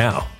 now.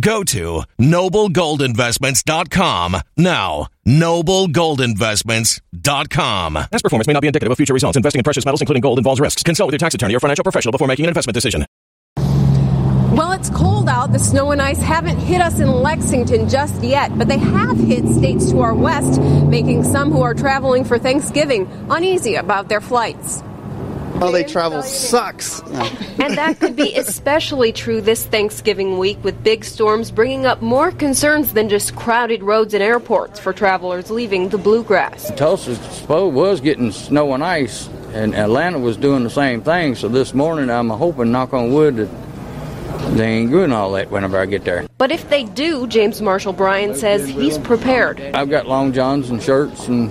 Go to noblegoldinvestments.com now. Noblegoldinvestments.com. Past performance may not be indicative of future results. Investing in precious metals, including gold, involves risks. Consult with your tax attorney or financial professional before making an investment decision. Well, it's cold out. The snow and ice haven't hit us in Lexington just yet, but they have hit states to our west, making some who are traveling for Thanksgiving uneasy about their flights. How they travel sucks. And that could be especially true this Thanksgiving week with big storms bringing up more concerns than just crowded roads and airports for travelers leaving the bluegrass. Tulsa was getting snow and ice, and Atlanta was doing the same thing. So this morning, I'm hoping, knock on wood, that they ain't doing all that whenever I get there. But if they do, James Marshall Bryan says he's prepared. I've got long johns and shirts and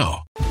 now.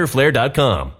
riderflare.com.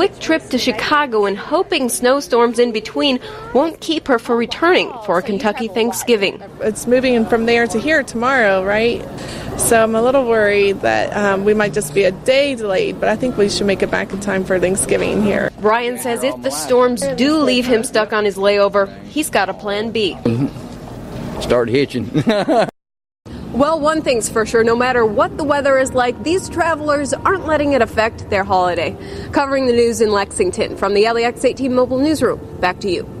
trip to Chicago and hoping snowstorms in between won't keep her from returning for a Kentucky Thanksgiving. It's moving from there to here tomorrow, right? So I'm a little worried that um, we might just be a day delayed, but I think we should make it back in time for Thanksgiving here. Brian says if the storms do leave him stuck on his layover, he's got a plan B. Start hitching. Well, one thing's for sure no matter what the weather is like, these travelers aren't letting it affect their holiday. Covering the news in Lexington from the LEX 18 Mobile Newsroom, back to you.